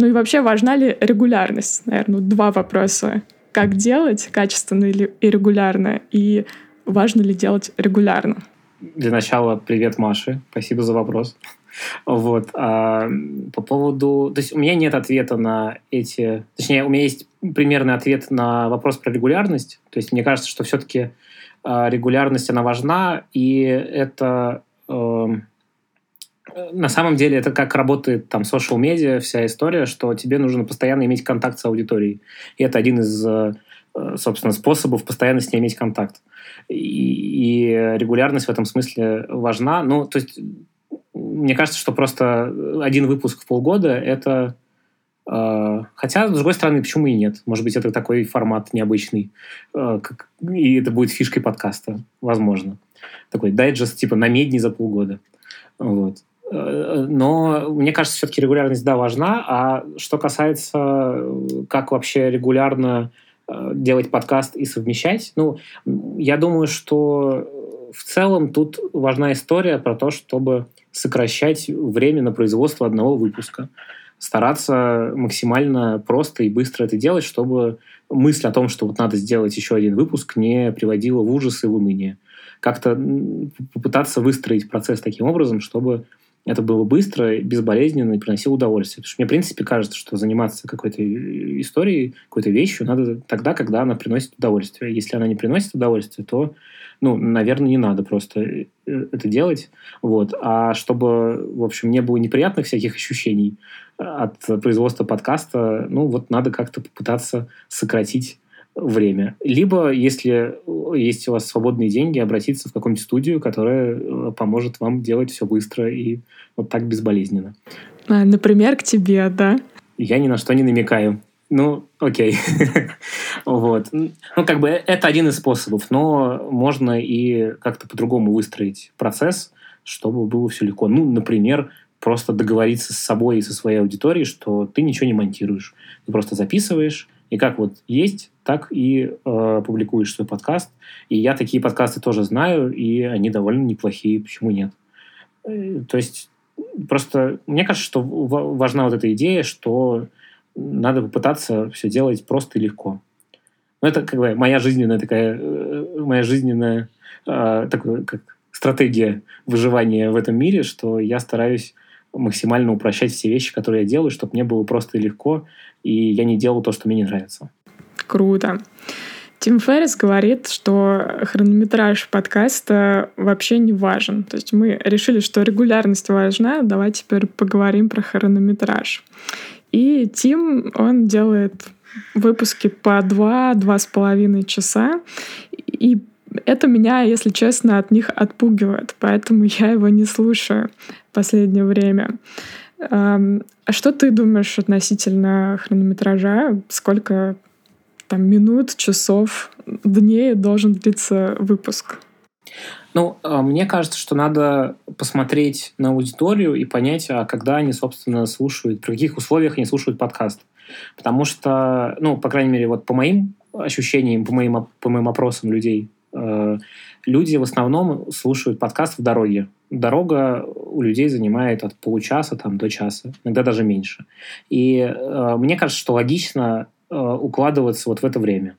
Ну и вообще, важна ли регулярность? Наверное, два вопроса как делать качественно и регулярно, и важно ли делать регулярно? Для начала привет, Маше. Спасибо за вопрос. Вот. А по поводу... То есть у меня нет ответа на эти... Точнее, у меня есть примерный ответ на вопрос про регулярность. То есть мне кажется, что все-таки а, регулярность, она важна, и это... Э, на самом деле это как работает там social медиа, вся история, что тебе нужно постоянно иметь контакт с аудиторией. И это один из, э, собственно, способов постоянно с ней иметь контакт. И, и регулярность в этом смысле важна. Ну, то есть мне кажется, что просто один выпуск в полгода это... Э, хотя, с другой стороны, почему и нет? Может быть, это такой формат необычный. Э, и это будет фишкой подкаста. Возможно. Такой дайджест типа на медни за полгода. Вот. Э, но мне кажется, все-таки регулярность, да, важна. А что касается, как вообще регулярно делать подкаст и совмещать, ну, я думаю, что в целом тут важна история про то, чтобы сокращать время на производство одного выпуска. Стараться максимально просто и быстро это делать, чтобы мысль о том, что вот надо сделать еще один выпуск, не приводила в ужас и в уныние. Как-то попытаться выстроить процесс таким образом, чтобы это было быстро, безболезненно и приносило удовольствие. Потому что мне, в принципе, кажется, что заниматься какой-то историей, какой-то вещью надо тогда, когда она приносит удовольствие. Если она не приносит удовольствие, то ну, наверное, не надо просто э, это делать. Вот. А чтобы, в общем, не было неприятных всяких ощущений э, от производства подкаста, ну, вот надо как-то попытаться сократить время. Либо, если есть у вас свободные деньги, обратиться в какую-нибудь студию, которая э, поможет вам делать все быстро и вот так безболезненно. А, например, к тебе, да? Я ни на что не намекаю. Ну, окей. вот. Ну, как бы это один из способов, но можно и как-то по-другому выстроить процесс, чтобы было все легко. Ну, например, просто договориться с собой и со своей аудиторией, что ты ничего не монтируешь. Ты просто записываешь, и как вот есть, так и э, публикуешь свой подкаст. И я такие подкасты тоже знаю, и они довольно неплохие, почему нет? Э, то есть просто мне кажется, что важна вот эта идея, что надо попытаться все делать просто и легко. Ну, это как бы моя жизненная такая, э, моя жизненная э, такая, как стратегия выживания в этом мире, что я стараюсь максимально упрощать все вещи, которые я делаю, чтобы мне было просто и легко, и я не делал то, что мне не нравится. Круто. Тим Феррис говорит, что хронометраж подкаста вообще не важен. То есть мы решили, что регулярность важна, давай теперь поговорим про хронометраж. И Тим, он делает выпуски по два-два с половиной часа. И это меня, если честно, от них отпугивает, поэтому я его не слушаю в последнее время. А что ты думаешь относительно хронометража? Сколько там минут, часов, дней должен длиться выпуск? Ну, а, мне кажется, что надо посмотреть на аудиторию и понять, а когда они, собственно, слушают, при каких условиях они слушают подкаст. Потому что, ну, по крайней мере, вот по моим ощущениям, по моим, по моим опросам людей, люди в основном слушают подкаст в дороге. Дорога у людей занимает от получаса там, до часа, иногда даже меньше. И э, мне кажется, что логично э, укладываться вот в это время.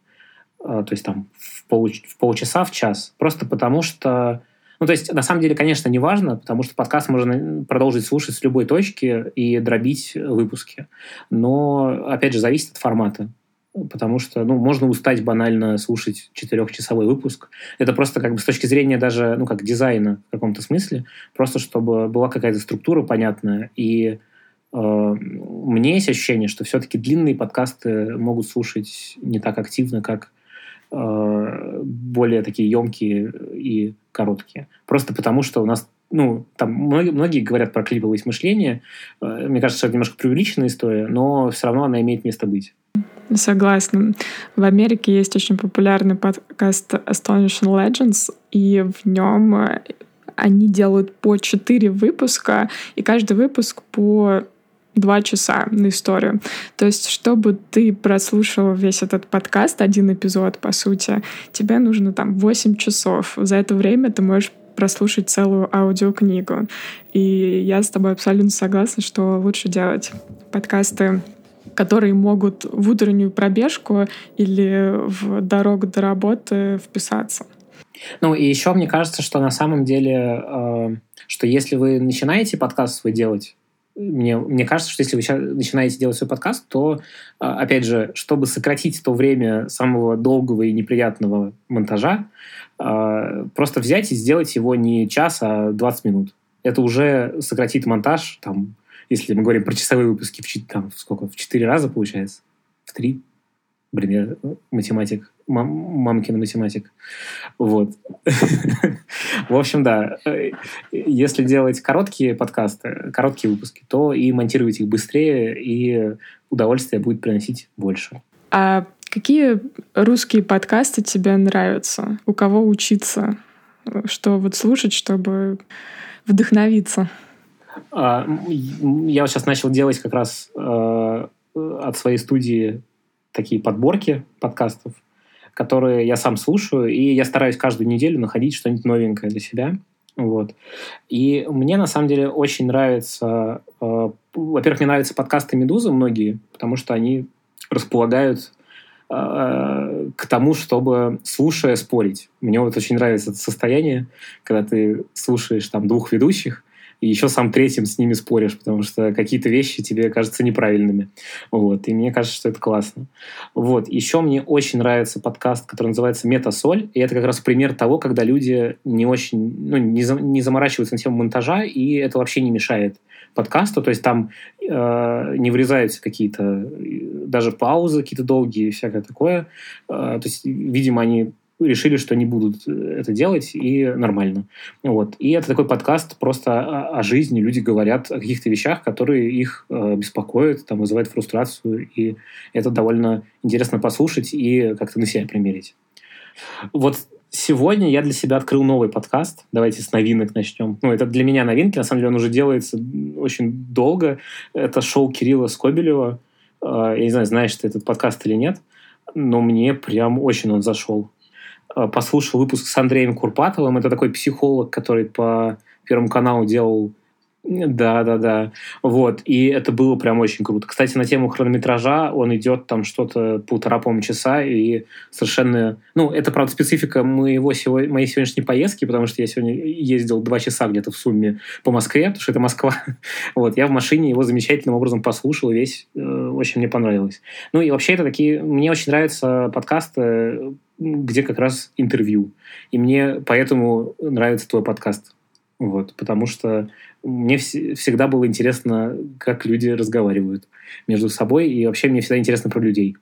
Э, то есть там в, пол, в полчаса, в час. Просто потому что... Ну, то есть, на самом деле, конечно, не важно, потому что подкаст можно продолжить слушать с любой точки и дробить выпуски. Но, опять же, зависит от формата. Потому что, ну, можно устать банально слушать четырехчасовой выпуск. Это просто как бы с точки зрения даже, ну, как дизайна в каком-то смысле, просто чтобы была какая-то структура понятная. И э, у есть ощущение, что все-таки длинные подкасты могут слушать не так активно, как Э, более такие емкие и короткие. Просто потому, что у нас ну, там многие, многие говорят про клиповость мышления. Э, мне кажется, это немножко преувеличенная история, но все равно она имеет место быть. Согласна. В Америке есть очень популярный подкаст Astonishing Legends, и в нем э, они делают по четыре выпуска, и каждый выпуск по два часа на историю. То есть, чтобы ты прослушал весь этот подкаст, один эпизод, по сути, тебе нужно там 8 часов. За это время ты можешь прослушать целую аудиокнигу. И я с тобой абсолютно согласна, что лучше делать подкасты которые могут в утреннюю пробежку или в дорогу до работы вписаться. Ну и еще мне кажется, что на самом деле, э, что если вы начинаете подкаст свой делать, мне, мне кажется, что если вы начинаете делать свой подкаст, то, э, опять же, чтобы сократить то время самого долгого и неприятного монтажа, э, просто взять и сделать его не час, а 20 минут. Это уже сократит монтаж, там, если мы говорим про часовые выпуски, в, там, сколько, в 4 раза получается? В 3? Блин, я математик мам, мамкин математик. Вот. В общем, да. Если делать короткие подкасты, короткие выпуски, то и монтировать их быстрее, и удовольствие будет приносить больше. А какие русские подкасты тебе нравятся? У кого учиться? Что вот слушать, чтобы вдохновиться? А, я сейчас начал делать как раз э, от своей студии такие подборки подкастов которые я сам слушаю, и я стараюсь каждую неделю находить что-нибудь новенькое для себя. Вот. И мне, на самом деле, очень нравится... Э, во-первых, мне нравятся подкасты «Медузы» многие, потому что они располагают э, к тому, чтобы, слушая, спорить. Мне вот очень нравится это состояние, когда ты слушаешь там двух ведущих, и еще сам третьим с ними споришь, потому что какие-то вещи тебе кажутся неправильными. Вот, и мне кажется, что это классно. Вот, еще мне очень нравится подкаст, который называется «Метасоль», и это как раз пример того, когда люди не очень, ну, не, за, не заморачиваются на тему монтажа, и это вообще не мешает подкасту, то есть там э, не врезаются какие-то даже паузы какие-то долгие всякое такое. Э, то есть, видимо, они решили, что не будут э, это делать, и нормально. Вот. И это такой подкаст просто о, о жизни. Люди говорят о каких-то вещах, которые их э, беспокоят, там, вызывают фрустрацию, и это довольно интересно послушать и как-то на себя примерить. Вот сегодня я для себя открыл новый подкаст. Давайте с новинок начнем. Ну, это для меня новинки. На самом деле он уже делается очень долго. Это шоу Кирилла Скобелева. Э, я не знаю, знаешь ты этот подкаст или нет, но мне прям очень он зашел. Э, послушал выпуск с Андреем Курпатовым. Это такой психолог, который по Первому каналу делал да, да, да. Вот. И это было прям очень круто. Кстати, на тему хронометража он идет там что-то полтора, по часа, и совершенно... Ну, это, правда, специфика моего сегодня, моей сегодняшней поездки, потому что я сегодня ездил два часа где-то в сумме по Москве, потому что это Москва. вот. Я в машине его замечательным образом послушал, весь э, очень мне понравилось. Ну, и вообще это такие... Мне очень нравятся подкасты где как раз интервью. И мне поэтому нравится твой подкаст. Вот, потому что мне вс- всегда было интересно, как люди разговаривают между собой, и вообще мне всегда интересно про людей.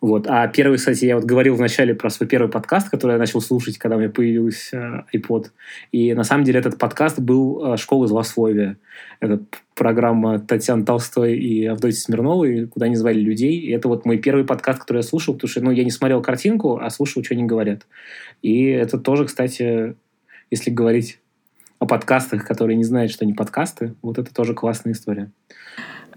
Вот. А первый, кстати, я вот говорил вначале про свой первый подкаст, который я начал слушать, когда у меня появился iPod. И на самом деле этот подкаст был э, «Школа злословия». Это программа Татьяны Толстой и Авдотьи Смирновой, куда они звали людей. И это вот мой первый подкаст, который я слушал, потому что ну, я не смотрел картинку, а слушал, что они говорят. И это тоже, кстати, если говорить о подкастах, которые не знают, что они подкасты, вот это тоже классная история.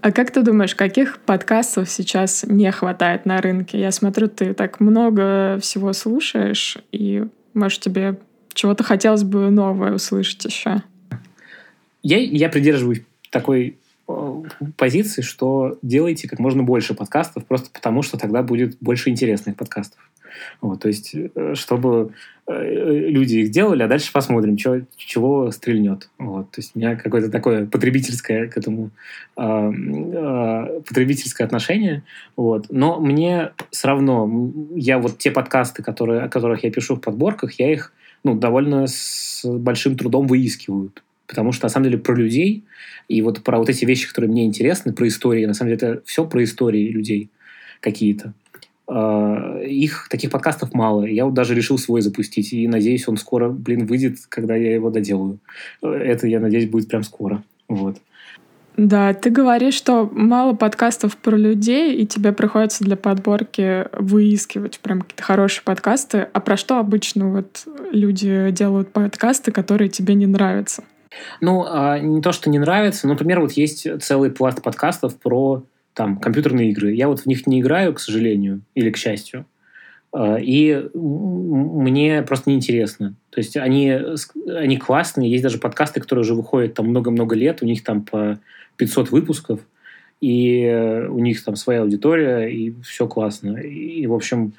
А как ты думаешь, каких подкастов сейчас не хватает на рынке? Я смотрю, ты так много всего слушаешь, и, может, тебе чего-то хотелось бы новое услышать еще? Я, я придерживаюсь такой позиции, что делайте как можно больше подкастов, просто потому что тогда будет больше интересных подкастов. Вот, то есть, э, чтобы э, люди их делали, а дальше посмотрим, чё, чего стрельнет. Вот, то есть, у меня какое-то такое потребительское к этому э, э, потребительское отношение. Вот. Но мне все равно, я вот те подкасты, которые, о которых я пишу в подборках, я их ну, довольно с большим трудом выискиваю. Потому что, на самом деле, про людей и вот про вот эти вещи, которые мне интересны, про истории, на самом деле, это все про истории людей какие-то. А, их таких подкастов мало. Я вот даже решил свой запустить. И надеюсь, он скоро, блин, выйдет, когда я его доделаю. Это, я надеюсь, будет прям скоро. Вот. Да, ты говоришь, что мало подкастов про людей, и тебе приходится для подборки выискивать прям какие-то хорошие подкасты. А про что обычно вот люди делают подкасты, которые тебе не нравятся? Ну, а, не то, что не нравится. Например, вот есть целый пласт подкастов про там, компьютерные игры. Я вот в них не играю, к сожалению, или к счастью. А, и мне просто неинтересно. То есть они, они классные. Есть даже подкасты, которые уже выходят там много-много лет. У них там по 500 выпусков. и у них там своя аудитория, и все классно. И, в общем,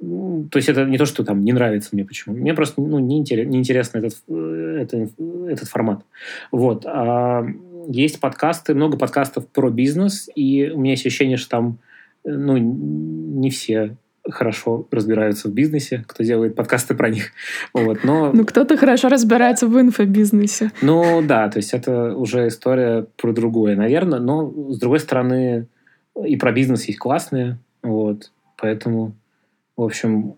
то есть это не то, что там не нравится мне почему. Мне просто ну, не, интерес, не интересно этот, этот, этот формат. Вот. А есть подкасты, много подкастов про бизнес, и у меня есть ощущение, что там ну, не все хорошо разбираются в бизнесе, кто делает подкасты про них. Вот, но... Ну, кто-то хорошо разбирается в инфобизнесе. Ну, да, то есть это уже история про другое, наверное, но, с другой стороны, и про бизнес есть классные, вот, поэтому, в общем,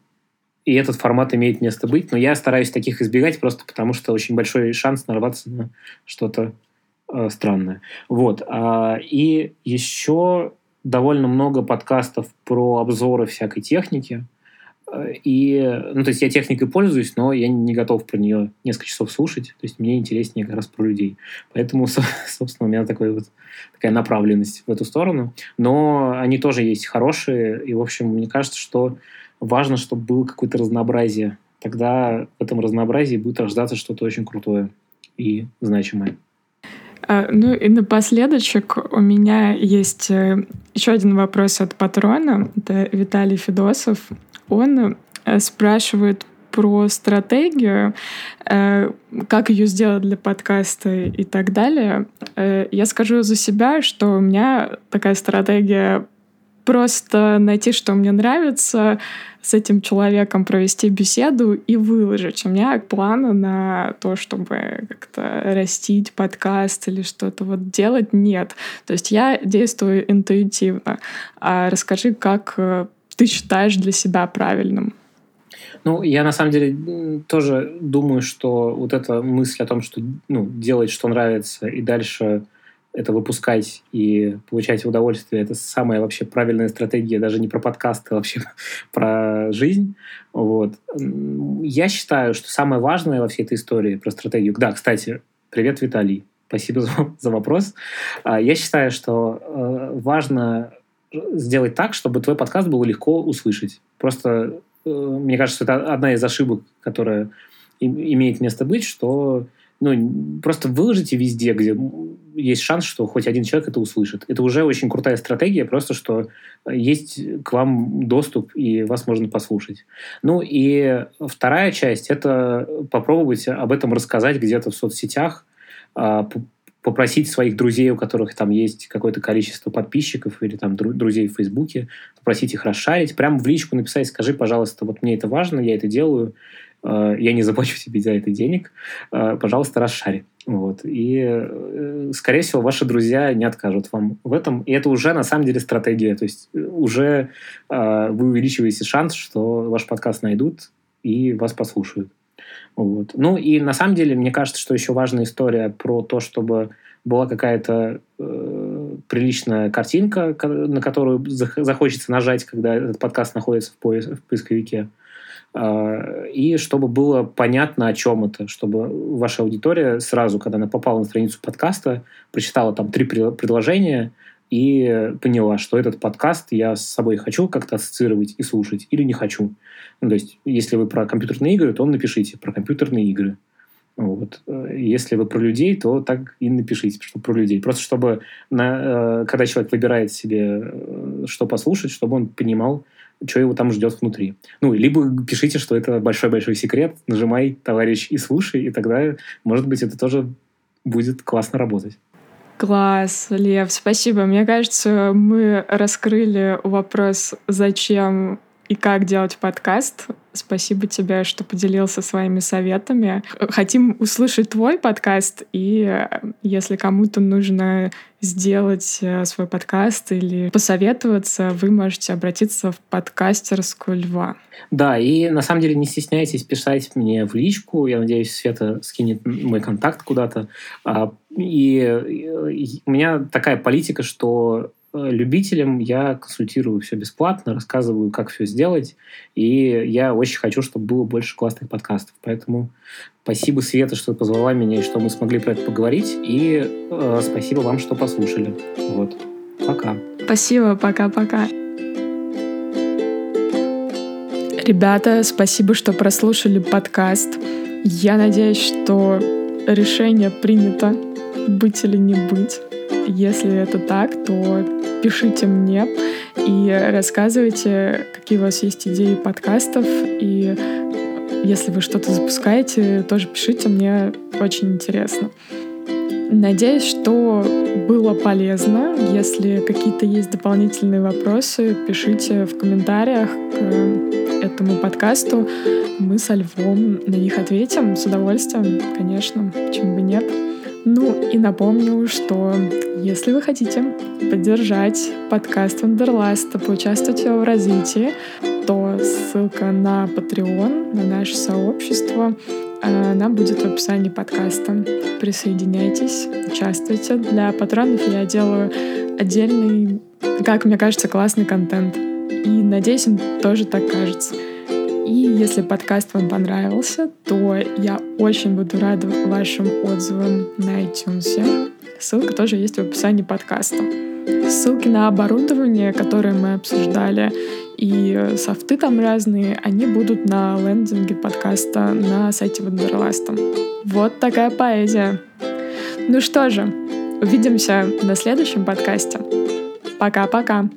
и этот формат имеет место быть, но я стараюсь таких избегать просто потому, что очень большой шанс нарваться на что-то э, странное. Вот. А, и еще довольно много подкастов про обзоры всякой техники. Э, и, ну, то есть я техникой пользуюсь, но я не готов про нее несколько часов слушать. То есть мне интереснее как раз про людей. Поэтому, собственно, у меня такой вот, такая направленность в эту сторону. Но они тоже есть хорошие. И, в общем, мне кажется, что важно, чтобы было какое-то разнообразие. Тогда в этом разнообразии будет рождаться что-то очень крутое и значимое. А, ну и напоследочек у меня есть э, еще один вопрос от патрона. Это Виталий Федосов. Он э, спрашивает про стратегию, э, как ее сделать для подкаста и так далее. Я скажу за себя, что у меня такая стратегия просто найти, что мне нравится, с этим человеком провести беседу и выложить. У меня плана на то, чтобы как-то растить подкаст или что-то вот делать, нет. То есть я действую интуитивно. А расскажи, как э, ты считаешь для себя правильным? Ну, я на самом деле тоже думаю, что вот эта мысль о том, что ну, делать, что нравится, и дальше это выпускать и получать удовольствие, это самая вообще правильная стратегия, даже не про подкасты, а вообще про жизнь. Вот. Я считаю, что самое важное во всей этой истории про стратегию... Да, кстати, привет, Виталий. Спасибо за, за вопрос. А, я считаю, что э, важно сделать так, чтобы твой подкаст было легко услышать. Просто э, мне кажется, это одна из ошибок, которая имеет место быть, что ну, просто выложите везде, где есть шанс, что хоть один человек это услышит. Это уже очень крутая стратегия, просто что есть к вам доступ, и вас можно послушать. Ну и вторая часть – это попробовать об этом рассказать где-то в соцсетях, а, попросить своих друзей, у которых там есть какое-то количество подписчиков или там друзей в Фейсбуке, попросить их расшарить, прямо в личку написать, скажи, пожалуйста, вот мне это важно, я это делаю, я не заплачу тебе за это денег, э, пожалуйста, расшари. Вот. И, э, скорее всего, ваши друзья не откажут вам в этом. И это уже, на самом деле, стратегия. То есть уже вы увеличиваете шанс, что ваш подкаст найдут и вас послушают. Вот. Ну и на самом деле, мне кажется, что еще важная история про то, чтобы была какая-то э, приличная картинка, на которую захочется нажать, когда этот подкаст находится в, поис в поисковике. А, и чтобы было понятно, о чем это, чтобы ваша аудитория сразу, когда она попала на страницу подкаста, прочитала там три предложения и поняла, что этот подкаст я с собой хочу как-то ассоциировать и слушать, или не хочу. Ну, то есть, если вы про компьютерные игры, то напишите про компьютерные игры. Вот. Если вы про людей, то так и напишите, что про людей. Просто чтобы, на, э, когда человек выбирает себе, э, что послушать, чтобы он понимал, что его там ждет внутри. Ну, либо пишите, что это большой-большой секрет, нажимай, товарищ, и слушай, и тогда, может быть, это тоже будет классно работать. Класс, Лев, спасибо. Мне кажется, мы раскрыли вопрос, зачем и как делать подкаст. Спасибо тебе, что поделился своими советами. Хотим услышать твой подкаст, и если кому-то нужно сделать э, свой подкаст или посоветоваться, вы можете обратиться в подкастерскую Льва. Да, и на самом деле не стесняйтесь писать мне в личку. Я надеюсь, Света скинет мой контакт куда-то. А, и у меня такая политика, что любителям я консультирую все бесплатно, рассказываю, как все сделать, и я очень хочу, чтобы было больше классных подкастов. Поэтому спасибо, Света, что позвала меня, и что мы смогли про это поговорить, и э, спасибо вам, что послушали. Вот. Пока. Спасибо, пока-пока. Ребята, спасибо, что прослушали подкаст. Я надеюсь, что решение принято быть или не быть. Если это так, то пишите мне и рассказывайте, какие у вас есть идеи подкастов. И если вы что-то запускаете, тоже пишите, мне очень интересно. Надеюсь, что было полезно. Если какие-то есть дополнительные вопросы, пишите в комментариях к этому подкасту. Мы со Львом на них ответим с удовольствием, конечно, почему бы нет. Ну и напомню, что если вы хотите поддержать подкаст Wanderlust а, поучаствовать в его развитии, то ссылка на Patreon, на наше сообщество, она будет в описании подкаста. Присоединяйтесь, участвуйте. Для патронов я делаю отдельный, как мне кажется, классный контент. И надеюсь, им тоже так кажется. И если подкаст вам понравился, то я очень буду рада вашим отзывам на iTunes. Ссылка тоже есть в описании подкаста. Ссылки на оборудование, которое мы обсуждали, и софты там разные, они будут на лендинге подкаста на сайте Wanderlust а. Вот такая поэзия. Ну что же, увидимся на следующем подкасте. Пока-пока.